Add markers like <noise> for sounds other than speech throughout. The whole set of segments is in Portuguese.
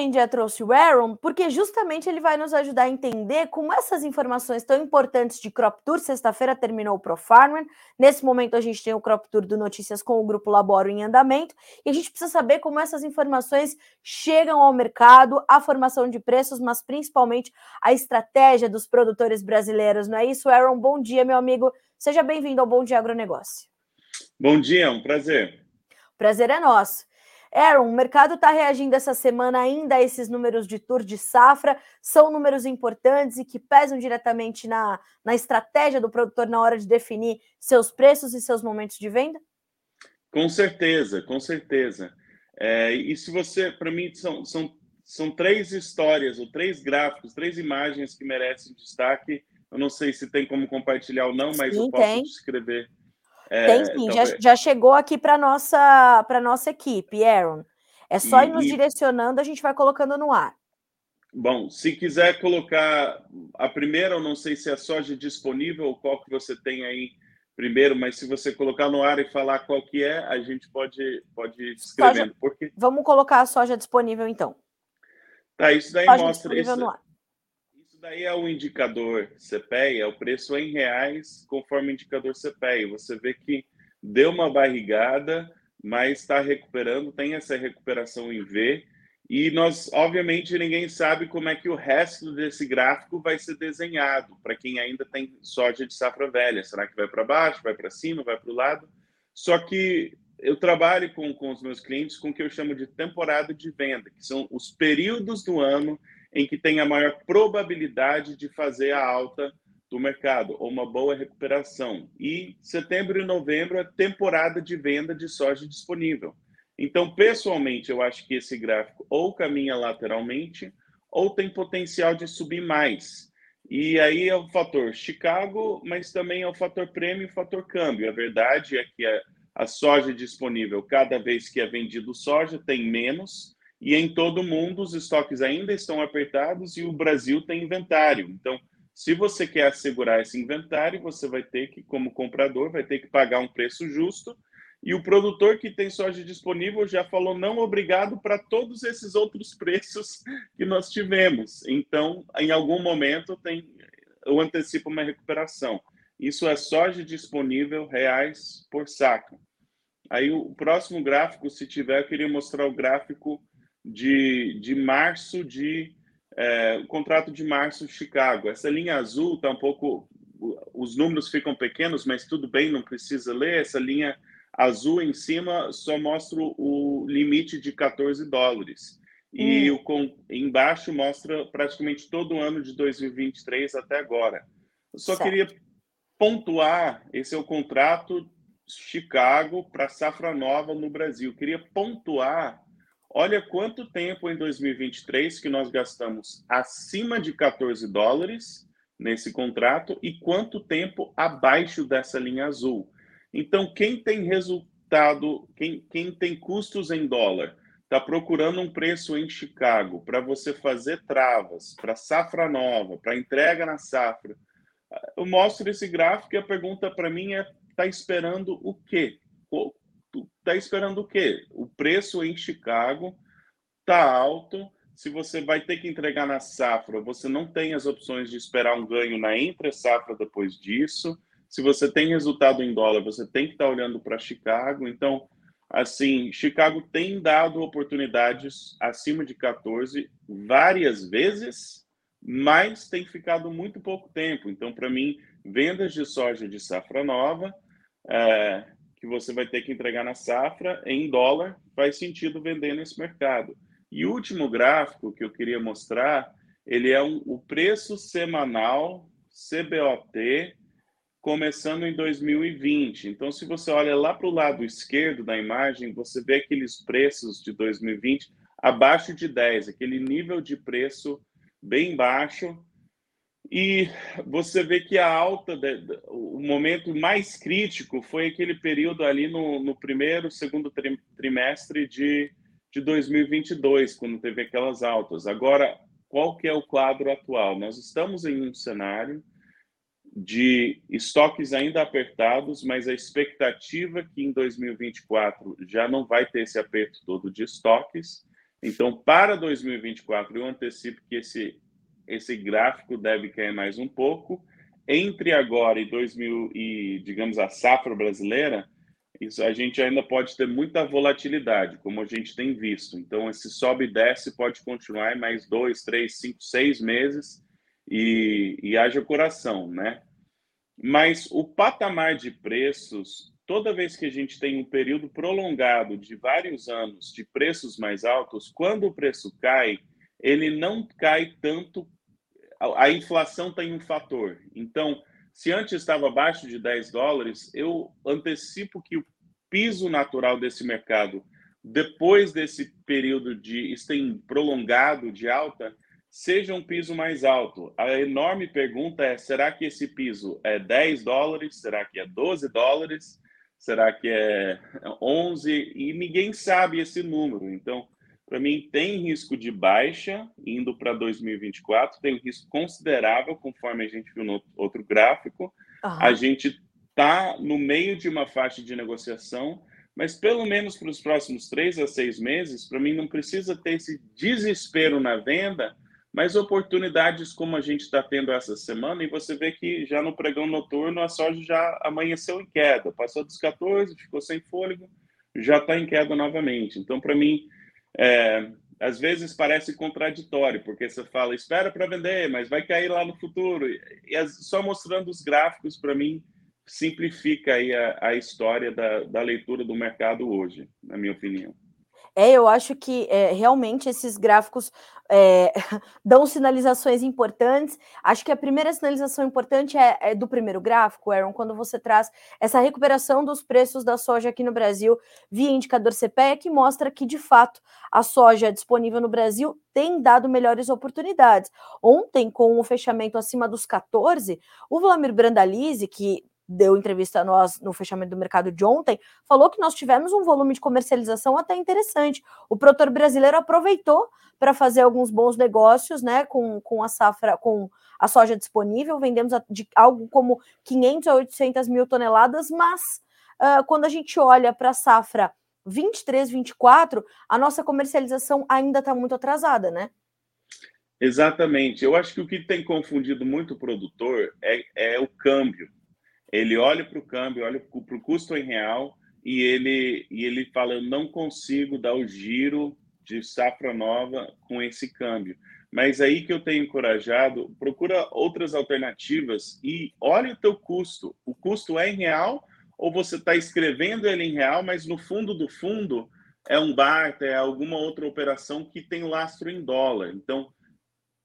gente já trouxe o Aaron porque justamente ele vai nos ajudar a entender como essas informações tão importantes de Crop Tour. Sexta-feira terminou o Pro Farmer. Nesse momento a gente tem o Crop Tour do Notícias com o Grupo Laboro em andamento e a gente precisa saber como essas informações chegam ao mercado, a formação de preços, mas principalmente a estratégia dos produtores brasileiros. Não é isso, Aaron? Bom dia, meu amigo. Seja bem-vindo ao Bom Dia Agronegócio. Bom dia, é um prazer. Prazer é nosso. Aaron, o mercado está reagindo essa semana ainda a esses números de tour de safra. São números importantes e que pesam diretamente na, na estratégia do produtor na hora de definir seus preços e seus momentos de venda? Com certeza, com certeza. É, e se você, para mim, são, são, são três histórias, ou três gráficos, três imagens que merecem destaque. Eu não sei se tem como compartilhar ou não, mas sim, eu posso tem. descrever é, Tem sim, então, já, já chegou aqui para nossa para nossa equipe, Aaron. É só e, ir nos direcionando, a gente vai colocando no ar. Bom, se quiser colocar a primeira, eu não sei se é soja disponível ou qual que você tem aí primeiro, mas se você colocar no ar e falar qual que é, a gente pode pode ir escrevendo. Porque... Vamos colocar a soja disponível então. Tá, isso daí soja mostra isso daí é o indicador CPEA, é o preço em reais conforme o indicador CPEA. Você vê que deu uma barrigada, mas está recuperando, tem essa recuperação em V. E nós, obviamente, ninguém sabe como é que o resto desse gráfico vai ser desenhado para quem ainda tem soja de safra velha. Será que vai para baixo, vai para cima, vai para o lado? Só que eu trabalho com, com os meus clientes com o que eu chamo de temporada de venda, que são os períodos do ano em que tem a maior probabilidade de fazer a alta do mercado ou uma boa recuperação. E setembro e novembro é temporada de venda de soja disponível. Então, pessoalmente, eu acho que esse gráfico ou caminha lateralmente ou tem potencial de subir mais. E aí é o fator Chicago, mas também é o fator prêmio e o fator câmbio. A verdade é que a, a soja disponível, cada vez que é vendido soja, tem menos e em todo o mundo os estoques ainda estão apertados e o Brasil tem inventário. Então, se você quer assegurar esse inventário, você vai ter que, como comprador, vai ter que pagar um preço justo. E o produtor que tem soja disponível já falou não obrigado para todos esses outros preços que nós tivemos. Então, em algum momento tem eu antecipo uma recuperação. Isso é soja disponível reais por saco. Aí o próximo gráfico, se tiver, eu queria mostrar o gráfico de, de março de é, o contrato de março Chicago. Essa linha azul está um pouco, os números ficam pequenos, mas tudo bem, não precisa ler. Essa linha azul em cima só mostra o limite de 14 dólares. E hum. o com, embaixo mostra praticamente todo o ano de 2023 até agora. Eu só certo. queria pontuar, esse é o contrato Chicago para safra nova no Brasil. Eu queria pontuar Olha quanto tempo em 2023 que nós gastamos acima de 14 dólares nesse contrato e quanto tempo abaixo dessa linha azul. Então, quem tem resultado, quem, quem tem custos em dólar, está procurando um preço em Chicago para você fazer travas, para safra nova, para entrega na safra. Eu mostro esse gráfico e a pergunta para mim é: está esperando o quê? Tá esperando o quê? O preço em Chicago tá alto. Se você vai ter que entregar na safra, você não tem as opções de esperar um ganho na entre safra depois disso. Se você tem resultado em dólar, você tem que estar tá olhando para Chicago. Então, assim, Chicago tem dado oportunidades acima de 14 várias vezes, mas tem ficado muito pouco tempo. Então, para mim, vendas de soja de safra nova, é, que você vai ter que entregar na safra em dólar, faz sentido vender nesse mercado. E o último gráfico que eu queria mostrar, ele é um, o preço semanal CBOT começando em 2020. Então, se você olha lá para o lado esquerdo da imagem, você vê aqueles preços de 2020 abaixo de 10, aquele nível de preço bem baixo, e você vê que a alta, o momento mais crítico foi aquele período ali no, no primeiro, segundo trimestre de, de 2022, quando teve aquelas altas. Agora, qual que é o quadro atual? Nós estamos em um cenário de estoques ainda apertados, mas a expectativa é que em 2024 já não vai ter esse aperto todo de estoques Então, para 2024, eu antecipo que esse, esse gráfico deve cair mais um pouco. Entre agora e 2000 e, digamos, a safra brasileira, isso a gente ainda pode ter muita volatilidade, como a gente tem visto. Então, esse sobe e desce pode continuar mais dois, três, cinco, seis meses e, e haja coração, né? Mas o patamar de preços, toda vez que a gente tem um período prolongado de vários anos de preços mais altos, quando o preço cai, ele não cai tanto. A inflação tem um fator. Então, se antes estava abaixo de 10 dólares, eu antecipo que o piso natural desse mercado, depois desse período de prolongado de alta, seja um piso mais alto. A enorme pergunta é: será que esse piso é 10 dólares? Será que é 12 dólares? Será que é 11? E ninguém sabe esse número. Então, para mim, tem risco de baixa indo para 2024, tem um risco considerável, conforme a gente viu no outro gráfico. Uhum. A gente está no meio de uma faixa de negociação, mas pelo menos para os próximos três a seis meses, para mim, não precisa ter esse desespero na venda mas oportunidades como a gente está tendo essa semana, e você vê que já no pregão noturno a soja já amanheceu em queda, passou dos 14, ficou sem fôlego, já está em queda novamente. Então, para mim, é, às vezes parece contraditório, porque você fala, espera para vender, mas vai cair lá no futuro. E as, só mostrando os gráficos, para mim, simplifica aí a, a história da, da leitura do mercado hoje, na minha opinião. É, eu acho que é, realmente esses gráficos é, <laughs> dão sinalizações importantes. Acho que a primeira sinalização importante é, é, do primeiro gráfico, Aaron, quando você traz essa recuperação dos preços da soja aqui no Brasil via indicador CPEA, que mostra que, de fato, a soja disponível no Brasil tem dado melhores oportunidades. Ontem, com o fechamento acima dos 14, o Vladimir Brandalize, que deu entrevista a nós no fechamento do mercado de ontem, falou que nós tivemos um volume de comercialização até interessante. O produtor brasileiro aproveitou para fazer alguns bons negócios, né, com, com a safra, com a soja disponível, vendemos de algo como 500 a 800 mil toneladas, mas uh, quando a gente olha para a safra 23, 24, a nossa comercialização ainda está muito atrasada, né? Exatamente. Eu acho que o que tem confundido muito o produtor é, é o câmbio ele olha para o câmbio, olha para o custo em real e ele, e ele fala: Eu não consigo dar o giro de safra nova com esse câmbio. Mas aí que eu tenho encorajado, procura outras alternativas e olha o teu custo. O custo é em real ou você está escrevendo ele em real, mas no fundo do fundo é um barter, é alguma outra operação que tem lastro em dólar. Então,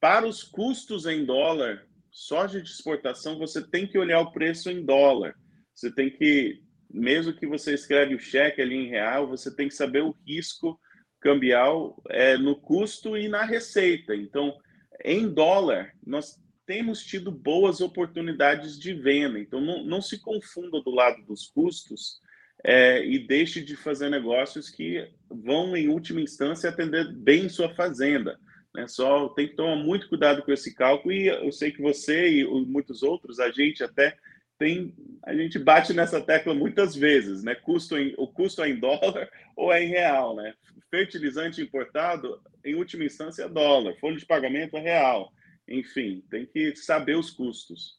para os custos em dólar, soja de exportação, você tem que olhar o preço em dólar. Você tem que, mesmo que você escreve o cheque ali em real, você tem que saber o risco cambial é, no custo e na receita. Então, em dólar, nós temos tido boas oportunidades de venda. Então, não, não se confunda do lado dos custos é, e deixe de fazer negócios que vão, em última instância, atender bem sua fazenda. Né? Só tem que tomar muito cuidado com esse cálculo e eu sei que você e muitos outros, a gente até tem, a gente bate nessa tecla muitas vezes, né? Custo em, o custo é em dólar <laughs> ou é em real, né? Fertilizante importado, em última instância, é dólar. Folha de pagamento é real. Enfim, tem que saber os custos.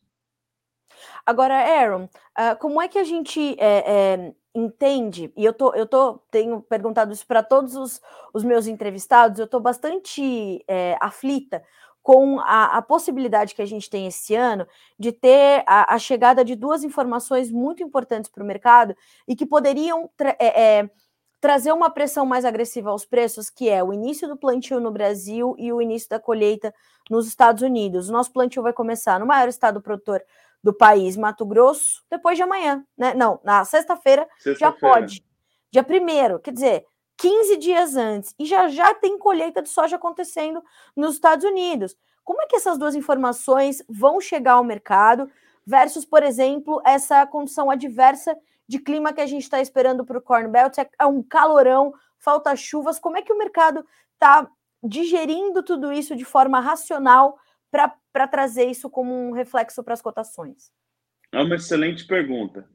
Agora, Aaron, uh, como é que a gente é, é, entende, e eu, tô, eu tô, tenho perguntado isso para todos os, os, meus entrevistados, eu estou bastante é, aflita com a, a, possibilidade que a gente tem esse ano de ter a, a chegada de duas informações muito importantes para o mercado e que poderiam tra é, é, trazer uma pressão mais agressiva aos preços, que é o início do plantio no Brasil e o início da colheita nos Estados Unidos. O nosso plantio vai começar no maior estado produtor do país, Mato Grosso, depois de amanhã, né? Não, na sexta-feira sexta já pode. Dia primeiro, quer dizer, 15 dias antes, e já já tem colheita de soja acontecendo nos Estados Unidos. Como é que essas duas informações vão chegar ao mercado versus, por exemplo, essa condição adversa de clima que a gente está esperando para o Corn Belt? É um calorão, falta chuvas. Como é que o mercado está digerindo tudo isso de forma racional para trazer isso como um reflexo para as cotações? É uma excelente pergunta.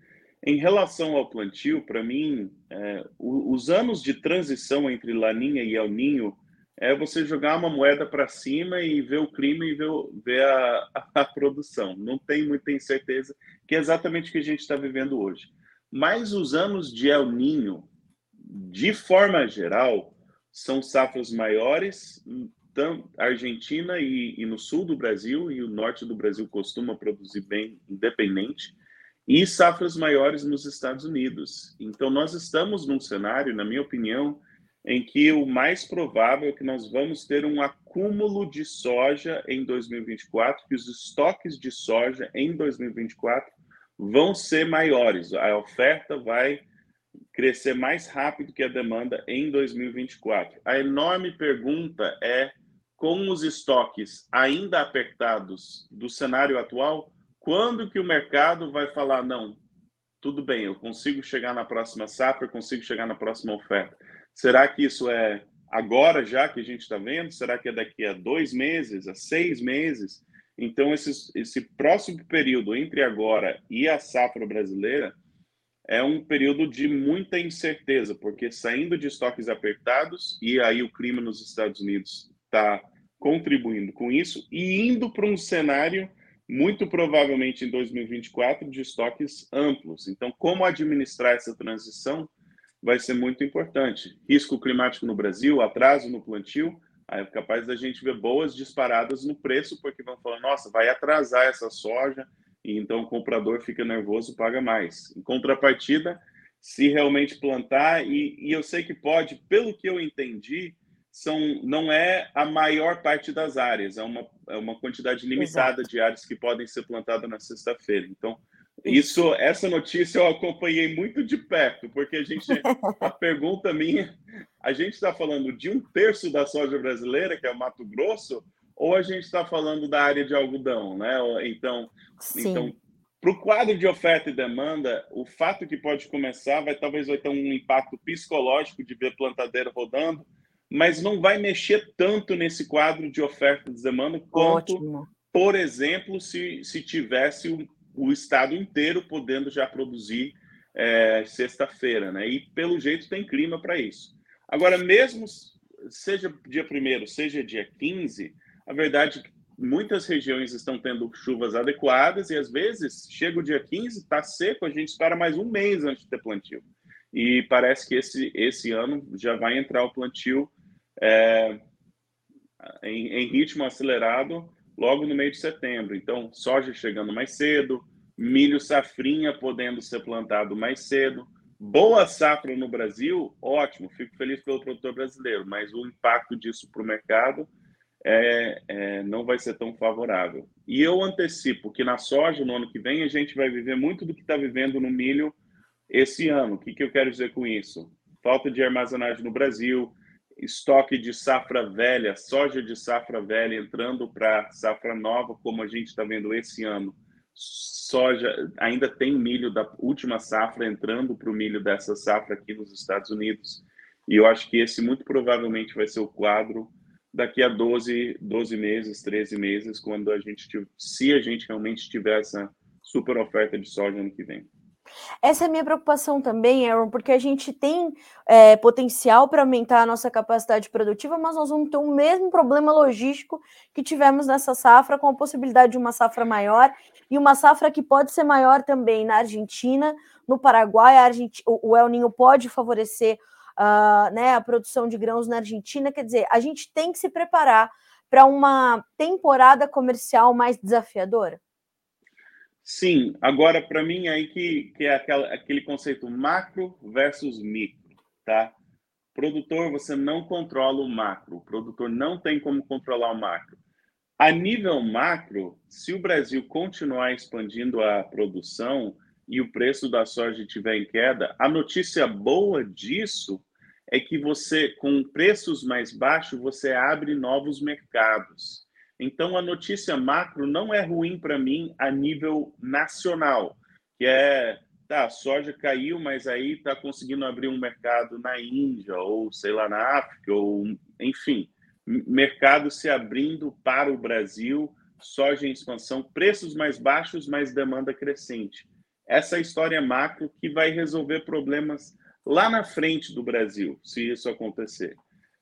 Em relação ao plantio, para mim, é, os anos de transição entre Laninha e El Ninho é você jogar uma moeda para cima e ver o clima e ver, ver a, <laughs> a, produção. Não tem muita incerteza, que é exatamente o que a gente está vivendo hoje. Mas os anos de El Ninho, de forma geral, são safras maiores, tanto Argentina e, e no sul do Brasil, e o norte do Brasil costuma produzir bem, independente, e safras maiores nos Estados Unidos. Então, nós estamos num cenário, na minha opinião, em que o mais provável é que nós vamos ter um acúmulo de soja em 2024, que os estoques de soja em 2024 vão ser maiores. A oferta vai crescer mais rápido que a demanda em 2024. A enorme pergunta é, com os estoques ainda apertados do cenário atual, quando que o mercado vai falar, não, tudo bem, eu consigo chegar na próxima safra, eu consigo chegar na próxima oferta. Será que isso é agora já que a gente está vendo? Será que é daqui a dois meses, a seis meses? Então, esse, esse próximo período entre agora e a safra brasileira é um período de muita incerteza, porque saindo de estoques apertados, e aí o clima nos Estados Unidos está contribuindo com isso, e indo para um cenário, muito provavelmente em 2024, de estoques amplos. Então, como administrar essa transição? vai ser muito importante. Risco climático no Brasil, atraso no plantio, aí é capaz da gente ver boas disparadas no preço, porque vão falar, nossa, vai atrasar essa soja, e então o comprador fica nervoso, paga mais. Em contrapartida, se realmente plantar, e, e eu sei que pode, pelo que eu entendi, são, não é a maior parte das áreas, é uma, é uma quantidade limitada Exato. de áreas que podem ser plantadas na sexta-feira. Então, isso, essa notícia eu acompanhei muito de perto, porque a gente, a <laughs> pergunta minha, a gente está falando de um terço da soja brasileira, que é o Mato Grosso, ou a gente está falando da área de algodão, né? Então, Sim. então para o quadro de oferta e demanda, o fato que pode começar vai talvez vai ter um impacto psicológico de ver plantadeira rodando, mas não vai mexer tanto nesse quadro de oferta e demanda quanto, Ótimo. por exemplo, se, se tivesse o estado inteiro podendo já produzir é, sexta-feira, né? E pelo jeito tem clima para isso. Agora, mesmo seja dia 1 seja dia 15, a verdade é que muitas regiões estão tendo chuvas adequadas e às vezes chega o dia 15, está seco, a gente espera mais um mês antes de ter plantio. E parece que esse, esse ano já vai entrar o plantio é, em, em ritmo acelerado logo no meio de setembro. Então, soja chegando mais cedo, milho safrinha podendo ser plantado mais cedo. Boa safra no Brasil, ótimo, fico feliz pelo produtor brasileiro, mas o impacto disso para o mercado é, é, não vai ser tão favorável. E eu antecipo que na soja, no ano que vem, a gente vai viver muito do que está vivendo no milho esse ano. O que, que eu quero dizer com isso? Falta de armazenagem no Brasil, estoque de safra velha, soja de safra velha entrando para safra nova, como a gente está vendo esse ano. Soja, ainda tem milho da última safra entrando para o milho dessa safra aqui nos Estados Unidos. E eu acho que esse muito provavelmente vai ser o quadro daqui a 12, 12 meses, 13 meses, quando a gente, se a gente realmente tiver essa super oferta de soja ano que vem. Essa é a minha preocupação também, Aaron, porque a gente tem é, potencial para aumentar a nossa capacidade produtiva, mas nós vamos ter o mesmo problema logístico que tivemos nessa safra, com a possibilidade de uma safra maior e uma safra que pode ser maior também na Argentina, no Paraguai. Argent... O El Ninho pode favorecer uh, né, a produção de grãos na Argentina. Quer dizer, a gente tem que se preparar para uma temporada comercial mais desafiadora. Sim, agora para mim aí que, que é aquela, aquele conceito macro versus micro, tá? Produtor, você não controla o macro, o produtor não tem como controlar o macro. A nível macro, se o Brasil continuar expandindo a produção e o preço da soja estiver em queda, a notícia boa disso é que você, com preços mais baixos, você abre novos mercados. Então, a notícia macro não é ruim para mim a nível nacional, que é, tá, a soja caiu, mas aí está conseguindo abrir um mercado na Índia, ou sei lá, na África, ou enfim, mercado se abrindo para o Brasil, soja em expansão, preços mais baixos, mas demanda crescente. Essa é história macro que vai resolver problemas lá na frente do Brasil, se isso acontecer.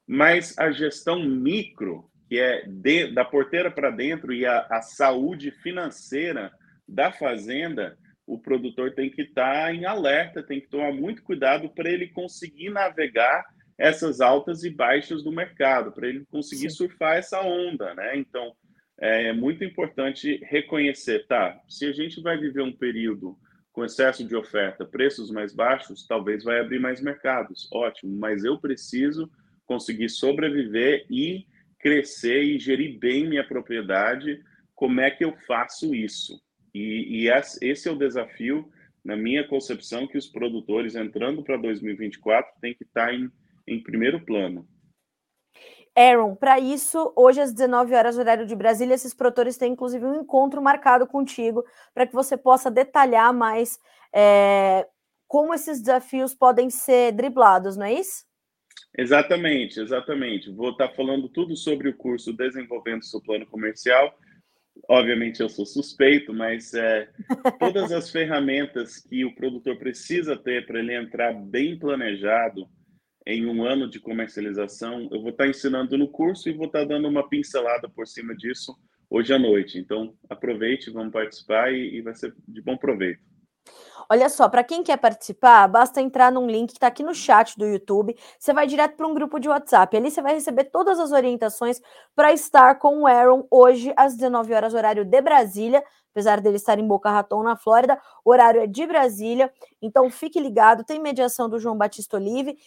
mas a gestão micro, que é de, da porteira para dentro, e a, a, saúde financeira da fazenda, o produtor tem que estar tá em alerta, tem que tomar muito cuidado para ele conseguir navegar essas altas e baixas do mercado, para ele conseguir Sim. surfar essa onda, né? Então, é muito importante reconhecer, tá? Se a gente vai viver um período com excesso de oferta, preços mais baixos, talvez vai abrir mais mercados. Ótimo, mas eu preciso conseguir sobreviver e crescer e gerir bem minha propriedade. Como é que eu faço isso? E, e esse é o desafio, na minha concepção, que os produtores entrando para 2024 têm que estar tá em, em primeiro plano. Aaron, para isso, hoje às 19 horas, horário de Brasília, esses produtores têm inclusive um encontro marcado contigo para que você possa detalhar mais é, como esses desafios podem ser driblados, não é isso? Exatamente, exatamente. Vou estar falando tudo sobre o curso Desenvolvendo seu Plano Comercial. Obviamente eu sou suspeito, mas é, <laughs> todas as ferramentas que o produtor precisa ter para ele entrar bem planejado em um ano de comercialização, eu vou estar ensinando no curso e vou estar dando uma pincelada por cima disso hoje à noite. Então, aproveite, vamos participar e, e vai ser de bom proveito. Olha só, para quem quer participar, basta entrar num link que está aqui no chat do YouTube. Você vai direto para um grupo de WhatsApp. Ali você vai receber todas as orientações para estar com o Aaron hoje às 19 horas, horário de Brasília. Apesar dele estar em Boca Raton, na Flórida, o horário é de Brasília. Então fique ligado. Tem mediação do João Batista Olive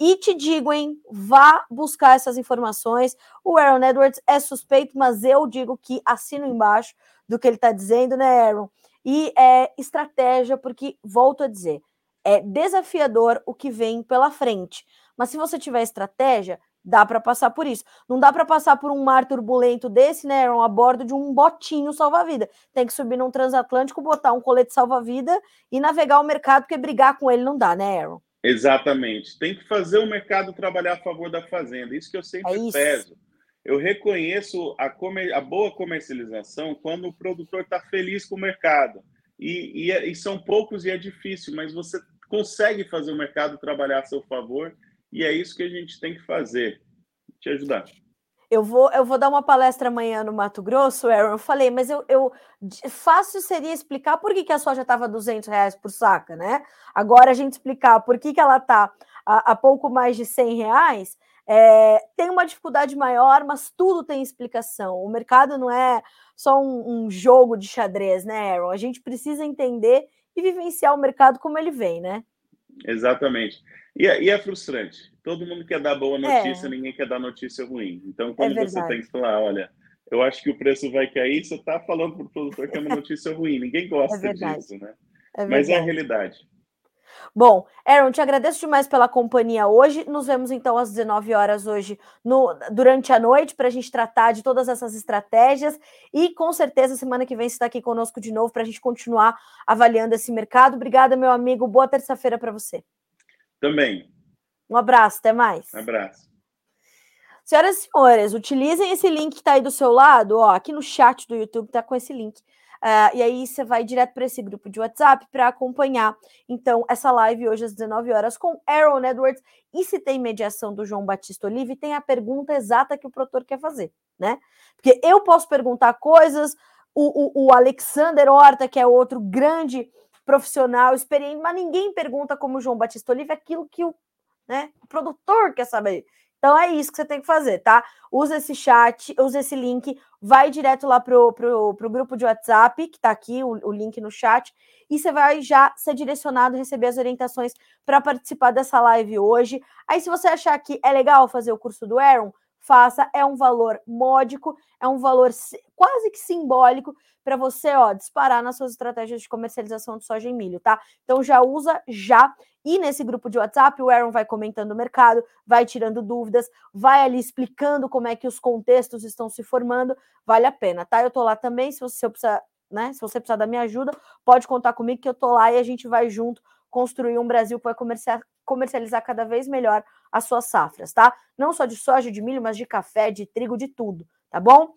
e te digo, hein, vá buscar essas informações. O Aaron Edwards é suspeito, mas eu digo que assino embaixo do que ele está dizendo, né, Aaron? E é estratégia, porque, volto a dizer, é desafiador o que vem pela frente. Mas se você tiver estratégia, dá para passar por isso. Não dá para passar por um mar turbulento desse, né, Aaron, a bordo de um botinho salva-vida. Tem que subir num transatlântico, botar um colete salva-vida e navegar o mercado, porque brigar com ele não dá, né, Aaron? Exatamente. Tem que fazer o mercado trabalhar a favor da fazenda. Isso que eu sempre é peso. Eu reconheço a, comer, a, boa comercialização quando o produtor está feliz com o mercado. E, e, é, e, são poucos e é difícil, mas você consegue fazer o mercado trabalhar a seu favor e é isso que a gente tem que fazer. Te ajudar. Eu vou, eu vou dar uma palestra amanhã no Mato Grosso, Aaron. Eu falei, mas eu, eu fácil seria explicar por que, que a soja estava 200 reais por saca, né? Agora a gente explicar por que, que ela está a, a, pouco mais de 100 reais, é, tem uma dificuldade maior, mas tudo tem explicação. O mercado não é só um, um jogo de xadrez, né, Aaron? A gente precisa entender e vivenciar o mercado como ele vem, né? Exatamente. E é, e é frustrante. Todo mundo quer dar boa notícia, é. ninguém quer dar notícia ruim. Então, é quando é você tem que falar, olha, eu acho que o preço vai cair, você está falando para o produtor que é uma notícia ruim. Ninguém gosta é disso, né? É Mas é a realidade. Bom, Aaron, te agradeço demais pela companhia hoje. Nos vemos então às 19 horas hoje, no, durante a noite, para a gente tratar de todas essas estratégias. E com certeza, semana que vem você está aqui conosco de novo para a gente continuar avaliando esse mercado. Obrigada, meu amigo. Boa terça-feira para você. Também. Um abraço, até mais. Um abraço. Senhoras e senhores, utilizem esse link que está aí do seu lado, ó, aqui no chat do YouTube está com esse link. Uh, e aí você vai direto para esse grupo de WhatsApp para acompanhar, então, essa live hoje às 19 horas com Aaron Edwards. E se tem mediação do João Batista Olive, tem a pergunta exata que o produtor quer fazer, né? Porque eu posso perguntar coisas, o, o, o Alexander Horta, que é outro grande profissional, experiente, mas ninguém pergunta como o João Batista Oliva aquilo que o, né, o produtor quer saber. Então é isso que você tem que fazer, tá? Usa esse chat, usa esse link, vai direto lá pro, pro, pro grupo de WhatsApp, que tá aqui, o, o link no chat, e você vai já ser direcionado, receber as orientações para participar dessa live hoje. Aí, se você achar que é legal fazer o curso do Aaron, faça, é um valor módico, é um valor quase que simbólico para você, ó, disparar nas suas estratégias de comercialização de soja e milho, tá? Então já usa já. E nesse grupo de WhatsApp, o Aaron vai comentando o mercado, vai tirando dúvidas, vai ali explicando como é que os contextos estão se formando, vale a pena, tá? Eu tô lá também, se você precisar, né? Se você precisar da minha ajuda, pode contar comigo que eu tô lá e a gente vai junto construir um Brasil que vai comerciar, comercializar cada vez melhor as suas safras, tá? Não só de soja, de milho, mas de café, de trigo, de tudo, tá bom?